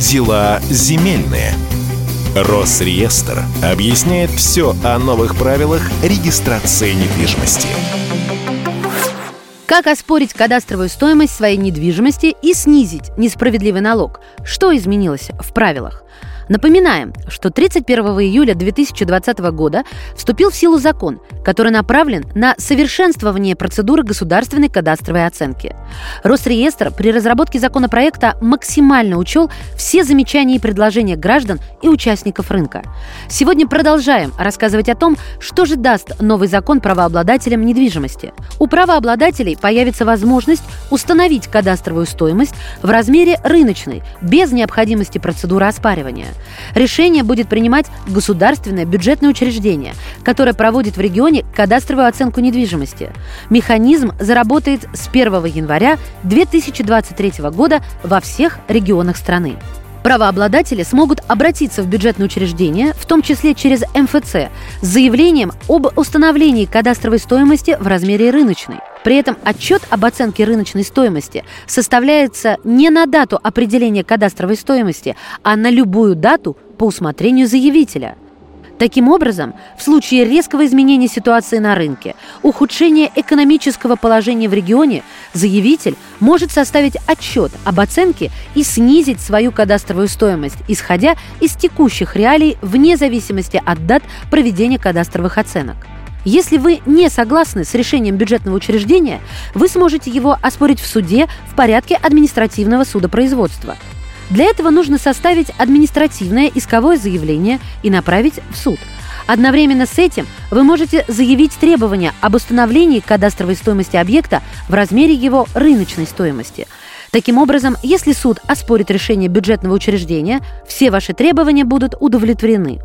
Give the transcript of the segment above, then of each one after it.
Дела земельные. Росреестр объясняет все о новых правилах регистрации недвижимости. Как оспорить кадастровую стоимость своей недвижимости и снизить несправедливый налог? Что изменилось в правилах? Напоминаем, что 31 июля 2020 года вступил в силу закон, который направлен на совершенствование процедуры государственной кадастровой оценки. Росреестр при разработке законопроекта максимально учел все замечания и предложения граждан и участников рынка. Сегодня продолжаем рассказывать о том, что же даст новый закон правообладателям недвижимости. У правообладателей появится возможность установить кадастровую стоимость в размере рыночной, без необходимости процедуры оспаривания. Решение будет принимать государственное бюджетное учреждение, которое проводит в регионе кадастровую оценку недвижимости. Механизм заработает с 1 января 2023 года во всех регионах страны. Правообладатели смогут обратиться в бюджетное учреждение, в том числе через МФЦ, с заявлением об установлении кадастровой стоимости в размере рыночной. При этом отчет об оценке рыночной стоимости составляется не на дату определения кадастровой стоимости, а на любую дату по усмотрению заявителя – Таким образом, в случае резкого изменения ситуации на рынке, ухудшения экономического положения в регионе, заявитель может составить отчет об оценке и снизить свою кадастровую стоимость, исходя из текущих реалий вне зависимости от дат проведения кадастровых оценок. Если вы не согласны с решением бюджетного учреждения, вы сможете его оспорить в суде в порядке административного судопроизводства – для этого нужно составить административное исковое заявление и направить в суд. Одновременно с этим вы можете заявить требования об установлении кадастровой стоимости объекта в размере его рыночной стоимости – Таким образом, если суд оспорит решение бюджетного учреждения, все ваши требования будут удовлетворены.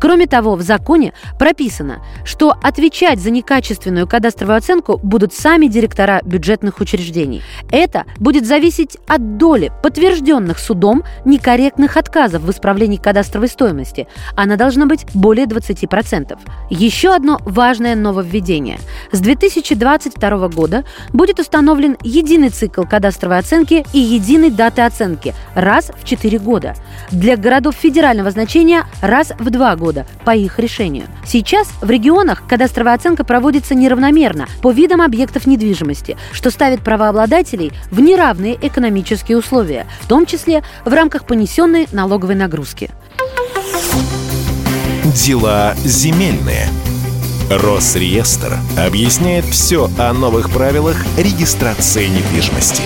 Кроме того, в законе прописано, что отвечать за некачественную кадастровую оценку будут сами директора бюджетных учреждений. Это будет зависеть от доли подтвержденных судом некорректных отказов в исправлении кадастровой стоимости. Она должна быть более 20%. Еще одно важное нововведение. С 2022 года будет установлен единый цикл кадастровой оценки оценки и единой даты оценки раз в 4 года. Для городов федерального значения раз в 2 года по их решению. Сейчас в регионах кадастровая оценка проводится неравномерно по видам объектов недвижимости, что ставит правообладателей в неравные экономические условия, в том числе в рамках понесенной налоговой нагрузки. Дела земельные. Росреестр объясняет все о новых правилах регистрации недвижимости.